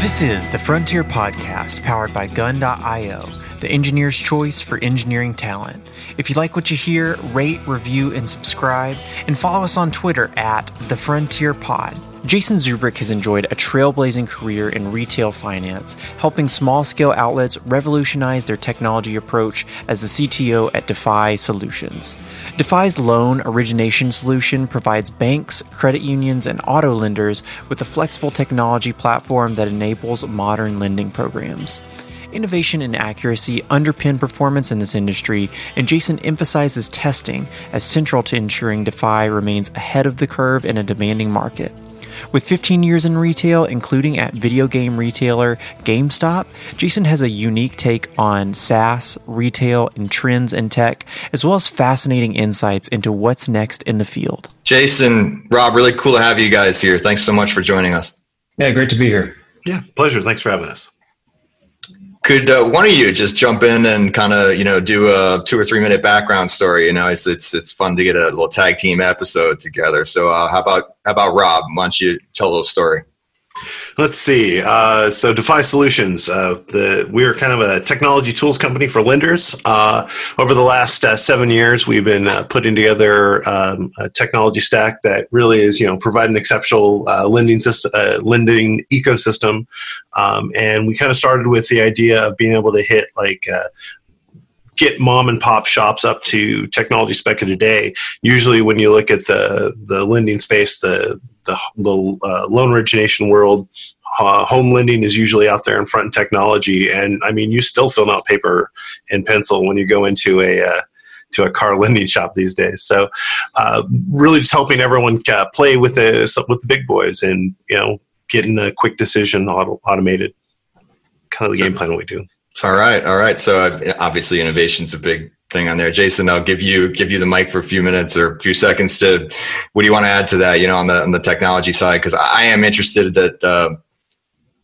This is the Frontier Podcast powered by Gun.io, the engineer's choice for engineering talent. If you like what you hear, rate, review, and subscribe, and follow us on Twitter at The Frontier Pod. Jason Zubrick has enjoyed a trailblazing career in retail finance, helping small scale outlets revolutionize their technology approach as the CTO at Defy Solutions. Defy's loan origination solution provides banks, credit unions, and auto lenders with a flexible technology platform that enables modern lending programs. Innovation and accuracy underpin performance in this industry, and Jason emphasizes testing as central to ensuring Defy remains ahead of the curve in a demanding market. With 15 years in retail, including at video game retailer GameStop, Jason has a unique take on SaaS, retail, and trends in tech, as well as fascinating insights into what's next in the field. Jason, Rob, really cool to have you guys here. Thanks so much for joining us. Yeah, great to be here. Yeah, pleasure. Thanks for having us. Could uh, one of you just jump in and kind of you know do a two or three minute background story? You know, it's it's it's fun to get a little tag team episode together. So uh, how about how about Rob? Why don't you tell a little story? Let's see. Uh, so Defy Solutions, uh, the we're kind of a technology tools company for lenders. Uh, over the last uh, seven years, we've been uh, putting together um, a technology stack that really is, you know, provide an exceptional uh, lending system, lending ecosystem. Um, and we kind of started with the idea of being able to hit like get mom and pop shops up to technology spec of today. Usually, when you look at the the lending space, the the, the uh, loan origination world, uh, home lending is usually out there in front in technology. And I mean, you still fill out paper and pencil when you go into a uh, to a car lending shop these days. So, uh, really, just helping everyone uh, play with the with the big boys and you know getting a quick decision auto- automated. Kind of the game plan we do. All right, all right. So uh, obviously, innovation is a big thing on there. Jason, I'll give you give you the mic for a few minutes or a few seconds to. What do you want to add to that? You know, on the on the technology side, because I am interested that uh,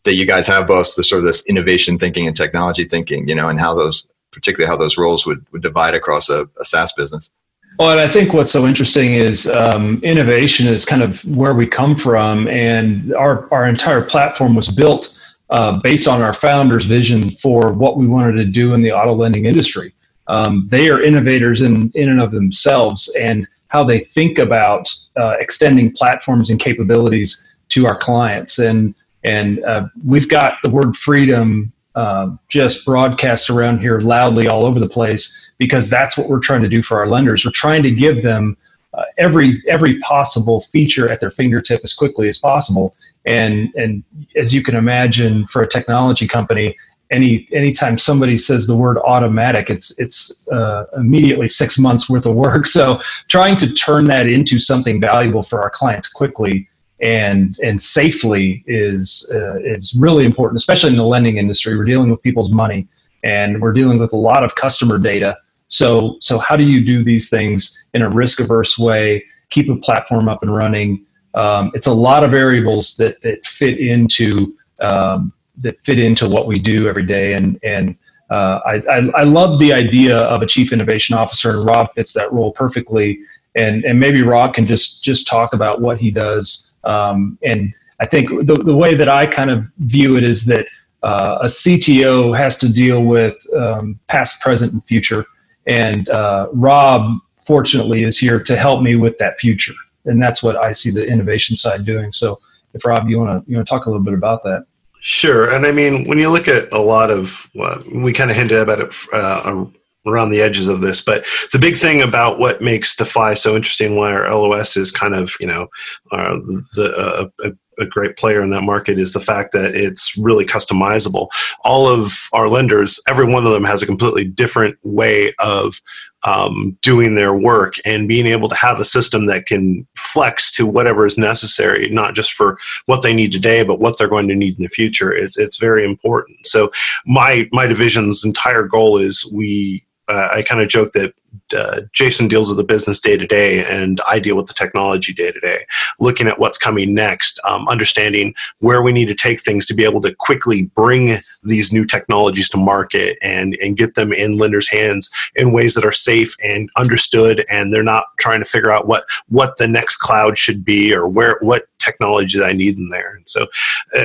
that you guys have both the sort of this innovation thinking and technology thinking. You know, and how those particularly how those roles would would divide across a, a SaaS business. Well, and I think what's so interesting is um, innovation is kind of where we come from, and our our entire platform was built. Uh, based on our founders' vision for what we wanted to do in the auto lending industry um, they are innovators in, in and of themselves and how they think about uh, extending platforms and capabilities to our clients. And, and uh, we've got the word freedom uh, just broadcast around here loudly all over the place because that's what we're trying to do for our lenders. We're trying to give them uh, every every possible feature at their fingertip as quickly as possible. And and as you can imagine, for a technology company, any anytime somebody says the word automatic, it's it's uh, immediately six months worth of work. So trying to turn that into something valuable for our clients quickly and and safely is uh, is really important, especially in the lending industry. We're dealing with people's money, and we're dealing with a lot of customer data. So so how do you do these things in a risk averse way? Keep a platform up and running. Um, it's a lot of variables that that fit into um, that fit into what we do every day. And and uh, I, I, I love the idea of a chief innovation officer, and Rob fits that role perfectly. And and maybe Rob can just just talk about what he does. Um, and I think the the way that I kind of view it is that uh, a CTO has to deal with um, past, present, and future. And uh, Rob, fortunately, is here to help me with that future. And that's what I see the innovation side doing. So, if Rob, you want to you want to talk a little bit about that. Sure, and I mean when you look at a lot of we kind of hinted about it uh, around the edges of this, but the big thing about what makes Defy so interesting, why our LOS is kind of you know uh, the uh, a, great player in that market is the fact that it's really customizable. All of our lenders, every one of them has a completely different way of um, doing their work and being able to have a system that can flex to whatever is necessary, not just for what they need today, but what they're going to need in the future. It, it's very important. So my my division's entire goal is we. Uh, I kind of joke that uh, Jason deals with the business day to day, and I deal with the technology day to day. Looking at what's coming next, um, understanding where we need to take things to be able to quickly bring these new technologies to market and and get them in lenders' hands in ways that are safe and understood, and they're not trying to figure out what what the next cloud should be or where what technology that I need in there. And so,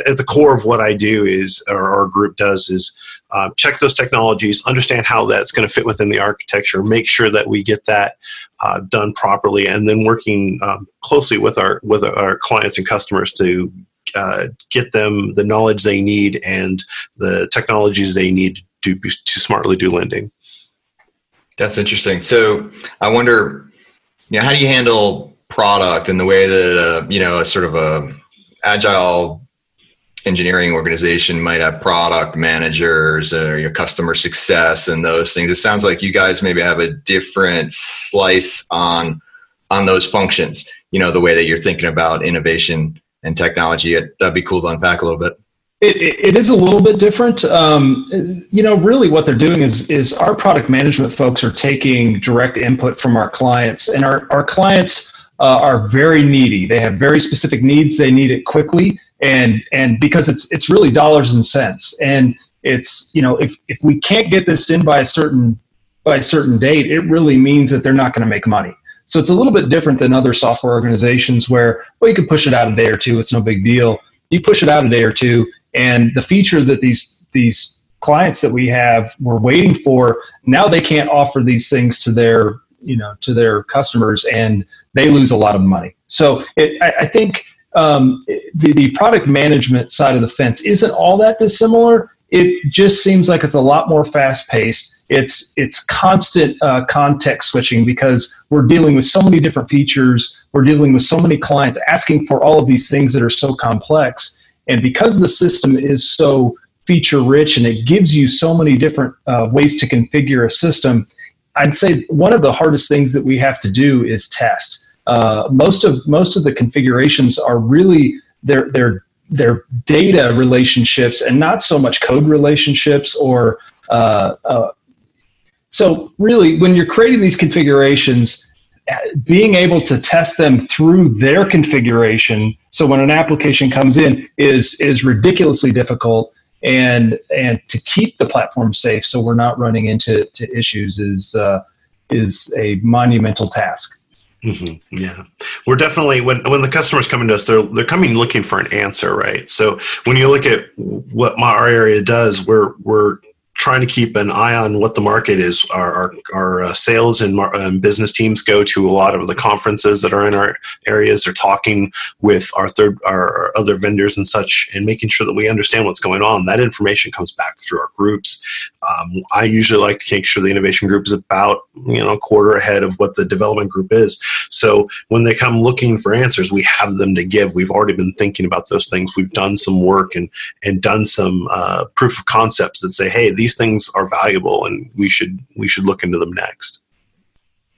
at the core of what I do is, or our group does, is uh, check those technologies, understand how that's going to fit within the architecture, make sure that we get that uh, done properly, and then working um, closely with our with our clients and customers to uh, get them the knowledge they need and the technologies they need to to smartly do lending. That's interesting. So I wonder, you know, how do you handle product and the way that uh, you know a sort of a agile engineering organization might have product managers or your customer success and those things. It sounds like you guys maybe have a different slice on on those functions. You know, the way that you're thinking about innovation and technology. That'd be cool to unpack a little bit. It, it is a little bit different. Um, you know, really, what they're doing is is our product management folks are taking direct input from our clients, and our our clients uh, are very needy. They have very specific needs. They need it quickly, and and because it's it's really dollars and cents. And it's you know if if we can't get this in by a certain by a certain date, it really means that they're not going to make money. So it's a little bit different than other software organizations where well you can push it out a day or two. It's no big deal. You push it out a day or two, and the feature that these these clients that we have were waiting for now they can't offer these things to their you know to their customers and they lose a lot of money. So it, I, I, think um, the, the product management side of the fence isn't all that dissimilar. It just seems like it's a lot more fast paced it's it's constant uh, context switching because we're dealing with so many different features. We're dealing with so many clients asking for all of these things that are so complex. And because the system is so feature rich and it gives you so many different uh, ways to configure a system I'd say one of the hardest things that we have to do is test. Uh, most of most of the configurations are really their their their data relationships and not so much code relationships or uh, uh, so really when you're creating these configurations being able to test them through their configuration so when an application comes in is is ridiculously difficult and and to keep the platform safe so we're not running into to issues is uh, is a monumental task. Mm-hmm. Yeah, we're definitely when when the customers come to us, they're they're coming looking for an answer, right? So when you look at what my, our area does, we're we're trying to keep an eye on what the market is. Our our, our uh, sales and um, business teams go to a lot of the conferences that are in our areas. They're talking with our third our other vendors and such, and making sure that we understand what's going on. That information comes back through our groups. Um, I usually like to make sure the innovation group is about you know a quarter ahead of what the development group is. So when they come looking for answers, we have them to give. We've already been thinking about those things. We've done some work and and done some uh, proof of concepts that say, hey, these these things are valuable and we should we should look into them next.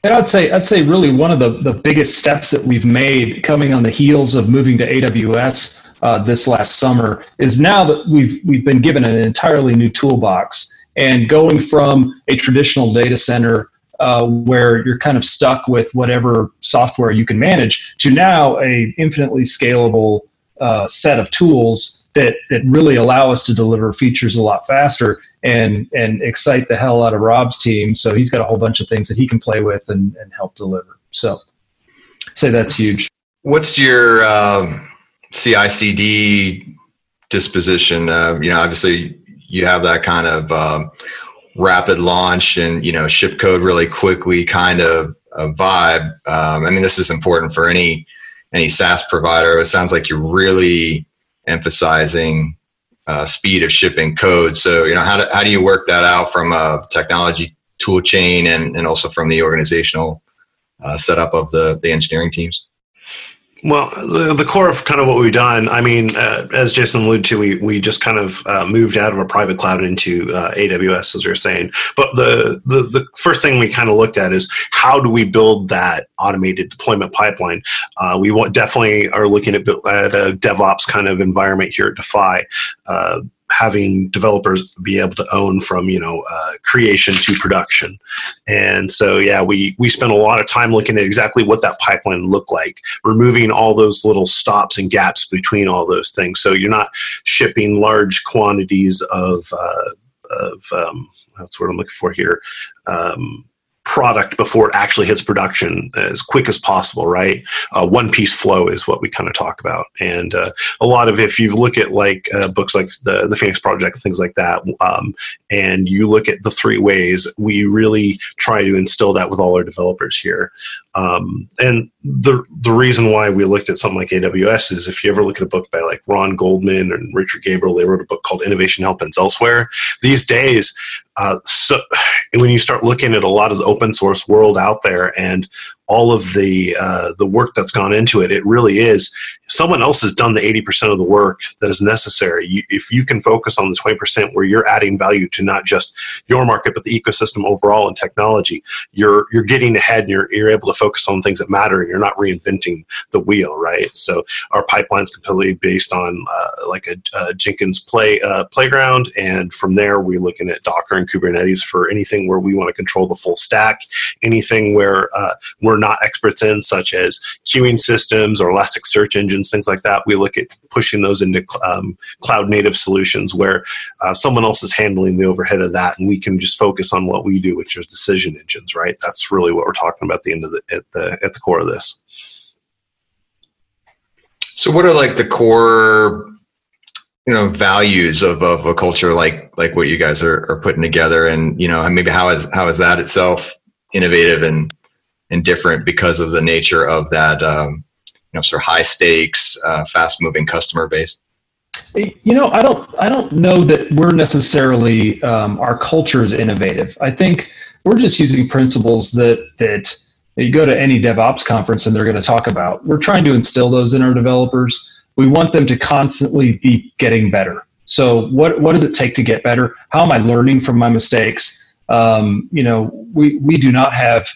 And I'd say I'd say really one of the, the biggest steps that we've made coming on the heels of moving to AWS uh, this last summer is now that we've we've been given an entirely new toolbox and going from a traditional data center uh, where you're kind of stuck with whatever software you can manage to now a infinitely scalable uh, set of tools that that really allow us to deliver features a lot faster and and excite the hell out of Rob's team. So he's got a whole bunch of things that he can play with and, and help deliver. So I'd say that's huge. What's your um, CI/CD disposition? Uh, you know, obviously you have that kind of um, rapid launch and you know ship code really quickly kind of a vibe. Um, I mean, this is important for any any SaaS provider. It sounds like you're really emphasizing uh, speed of shipping code. So, you know, how do, how do you work that out from a technology tool chain and, and also from the organizational uh, setup of the, the engineering teams? Well, the, the, core of kind of what we've done, I mean, uh, as Jason alluded to, we, we just kind of uh, moved out of a private cloud into uh, AWS, as we were saying. But the, the, the first thing we kind of looked at is how do we build that automated deployment pipeline? Uh, we want, definitely are looking at, at a DevOps kind of environment here at Defy. Having developers be able to own from you know uh, creation to production. And so yeah we we spent a lot of time looking at exactly what that pipeline looked like removing all those little stops and gaps between all those things. So you're not shipping large quantities of uh, of um, that's what I'm looking for here um, product before it actually hits production as quick as possible, right? Uh, one piece flow is what we kind of talk about. And uh, a lot of, if you look at like uh, books like the, the Phoenix Project, things like that, um, and you look at the three ways, we really try to instill that with all our developers here. Um, and the the reason why we looked at something like AWS is if you ever look at a book by like Ron Goldman and Richard Gabriel, they wrote a book called Innovation Happens Elsewhere. These days, uh, so when you start looking at a lot of the open source world out there and all of the uh, the work that's gone into it, it really is someone else has done the 80% of the work that is necessary. You, if you can focus on the 20% where you're adding value to not just your market, but the ecosystem overall and technology, you're, you're getting ahead and you're, you're able to focus on things that matter and you're not reinventing the wheel, right? So our pipeline's completely based on uh, like a, a, Jenkins play uh, playground. And from there, we're looking at Docker and Kubernetes for anything where we want to control the full stack, anything where uh, we're not experts in, such as queuing systems or Elasticsearch engines things like that. We look at pushing those into um, cloud native solutions where uh, someone else is handling the overhead of that, and we can just focus on what we do, which is decision engines. Right? That's really what we're talking about at the end of the at the at the core of this. So, what are like the core you know values of, of a culture like like what you guys are, are putting together and you know maybe how is how is that itself innovative and and different because of the nature of that um, you know sort of high stakes, uh, fast moving customer base? You know, I don't I don't know that we're necessarily um, our culture is innovative. I think we're just using principles that that you go to any DevOps conference and they're going to talk about. We're trying to instill those in our developers. We want them to constantly be getting better. So what what does it take to get better? How am I learning from my mistakes? Um, you know, we we do not have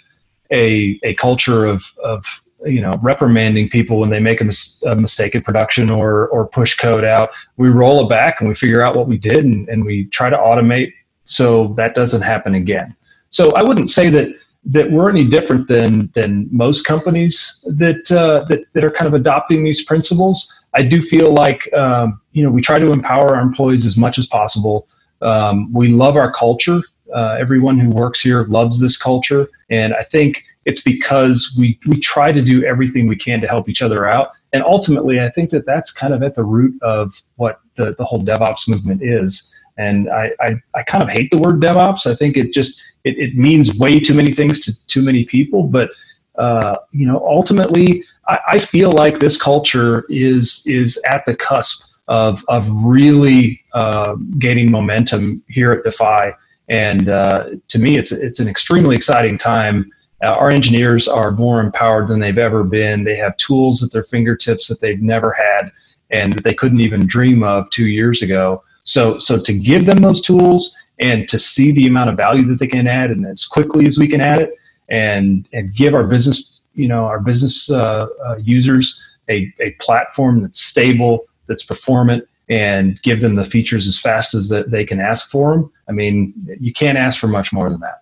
a a culture of of you know reprimanding people when they make a, mis- a, mistake in production or or push code out. We roll it back and we figure out what we did and, and we try to automate so that doesn't happen again. So i wouldn't say that that we're any different than than most companies that uh, that that are kind of adopting these principles. I do feel like um, you know we try to empower our employees as much as possible. Um, we love our culture uh, everyone who works here loves this culture and i think it's because we we try to do everything we can to help each other out. And ultimately, I think that that's kind of at the root of what the, the whole DevOps movement is. And I, I, I kind of hate the word DevOps. I think it just it, it means way too many things to too many people. But uh, you know, ultimately, I, I feel like this culture is is at the cusp of of really uh, gaining momentum here at Defy. And uh, to me, it's it's an extremely exciting time uh, our engineers are more empowered than they've ever been. They have tools at their fingertips that they've never had and that they couldn't even dream of two years ago. So, so to give them those tools and to see the amount of value that they can add and as quickly as we can add it and, and give our business, you know, our business uh, uh, users a, a platform that's stable, that's performant, and give them the features as fast as that they can ask for them. I mean, you can't ask for much more than that.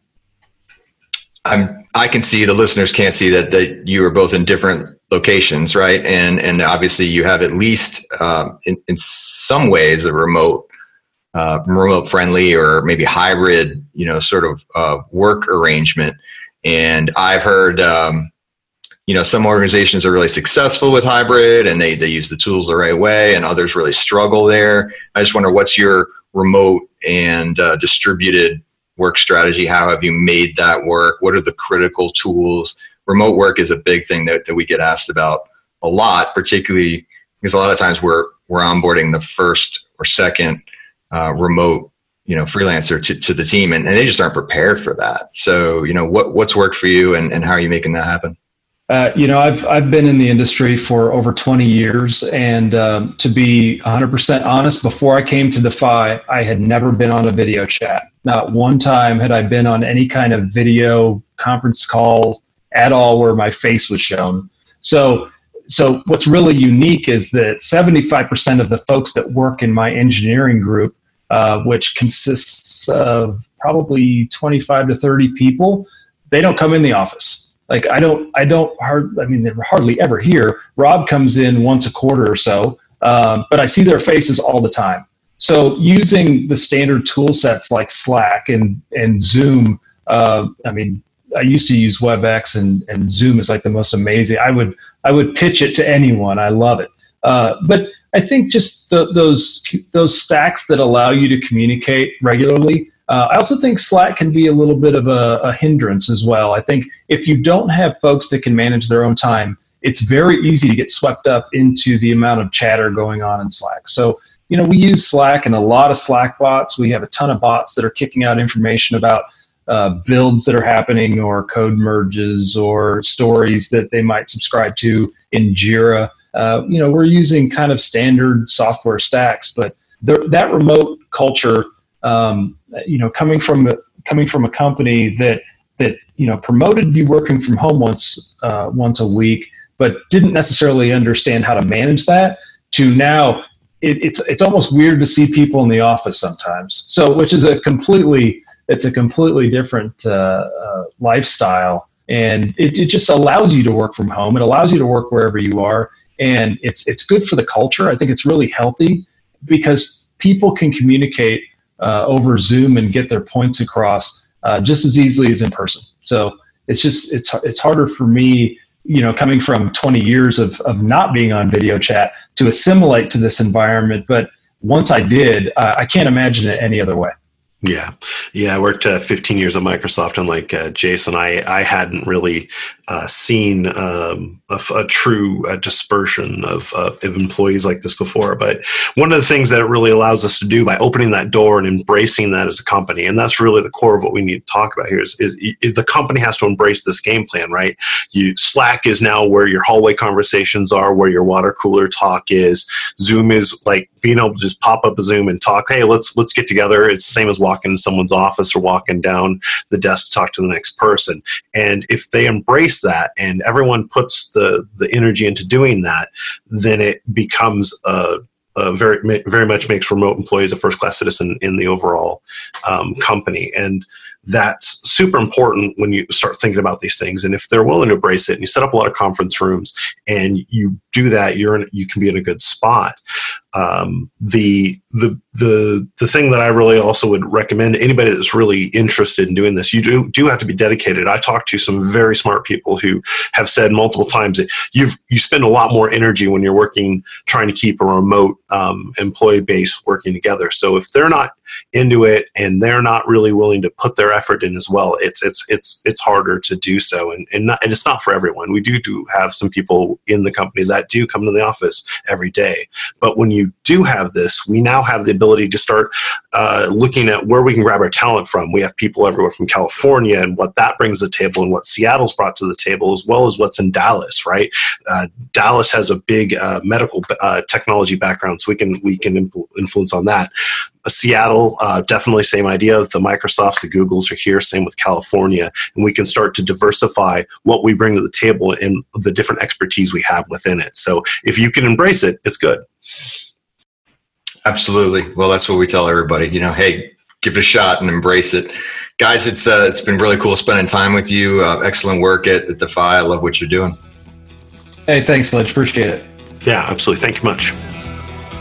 I'm I can see the listeners can't see that that you are both in different locations, right? And and obviously you have at least um, in in some ways a remote uh, remote friendly or maybe hybrid, you know, sort of uh, work arrangement. And I've heard, um, you know, some organizations are really successful with hybrid and they they use the tools the right way, and others really struggle there. I just wonder what's your remote and uh, distributed work strategy? How have you made that work? What are the critical tools? Remote work is a big thing that, that we get asked about a lot, particularly because a lot of times we're we're onboarding the first or second uh, remote you know freelancer to, to the team and, and they just aren't prepared for that so you know what what's worked for you and, and how are you making that happen uh, you know, I've I've been in the industry for over 20 years, and um, to be 100% honest, before I came to Defy, I had never been on a video chat. Not one time had I been on any kind of video conference call at all where my face was shown. So, so what's really unique is that 75% of the folks that work in my engineering group uh, which consists of probably 25 to 30 people. They don't come in the office. Like I don't, I don't hard. I mean, they're hardly ever here. Rob comes in once a quarter or so, um, but I see their faces all the time. So using the standard tool sets like Slack and and Zoom. Uh, I mean, I used to use WebEx and, and Zoom is like the most amazing. I would I would pitch it to anyone. I love it. Uh, but I think just the, those those stacks that allow you to communicate regularly. Uh, I also think Slack can be a little bit of a, a hindrance as well. I think if you don't have folks that can manage their own time, it's very easy to get swept up into the amount of chatter going on in Slack. So you know we use Slack and a lot of Slack bots. We have a ton of bots that are kicking out information about uh, builds that are happening or code merges or stories that they might subscribe to in Jira. Uh, you know, we're using kind of standard software stacks, but that remote culture, um, you know, coming from a, coming from a company that that you know promoted you working from home once uh, once a week, but didn't necessarily understand how to manage that, to now it, it's it's almost weird to see people in the office sometimes. So, which is a completely it's a completely different uh, uh, lifestyle. And it, it just allows you to work from home. It allows you to work wherever you are. And it's it's good for the culture. I think it's really healthy because people can communicate uh, over zoom and get their points across uh, just as easily as in person. So it's just it's it's harder for me you know coming from 20 years of, of not being on video chat to assimilate to this environment. But once i did i can't imagine it any other way yeah, yeah. I worked uh, 15 years at Microsoft, and like uh, Jason, I I hadn't really uh, seen um, a, a, true uh, dispersion of, of employees like this before. But one of the things that it really allows us to do by opening that door and embracing that as a company, and that's really the core of what we need to talk about here, is, is, is the company has to embrace this game plan, right? You Slack is now where your hallway conversations are, where your water cooler talk is. Zoom is like being able to just pop up a Zoom and talk. Hey, let's let's get together. It's the same as walking in someone's office or walking down the desk to talk to the next person. And if they embrace that and everyone puts the the energy into doing that, then it becomes a uh, very very much makes remote employees a first class citizen in the overall um, company. And that's super important when you start thinking about these things. And if they're willing to embrace it and you set up a lot of conference rooms and you do that you're in, you can be in a good spot um, the the the the thing that I really also would recommend anybody that's really interested in doing this, you do do have to be dedicated. I talked to some very smart people who have said multiple times that you you spend a lot more energy when you're working trying to keep a remote um, employee base working together. So if they're not into it and they're not really willing to put their effort in as well, it's it's it's it's harder to do so, and and, not, and it's not for everyone. We do do have some people in the company that do come to the office every day, but when you do have this, we now have the ability to start uh, looking at where we can grab our talent from. We have people everywhere from California and what that brings to the table and what Seattle's brought to the table, as well as what's in Dallas. Right, uh, Dallas has a big uh, medical uh, technology background, so we can we can influence on that. Seattle, uh, definitely same idea. The Microsofts, the Googles are here. Same with California, and we can start to diversify what we bring to the table and the different expertise we have within it. So if you can embrace it, it's good. Absolutely. Well, that's what we tell everybody. You know, hey, give it a shot and embrace it, guys. It's uh, it's been really cool spending time with you. Uh, excellent work at, at Defy. I love what you're doing. Hey, thanks, Ledge. Appreciate it. Yeah, absolutely. Thank you much.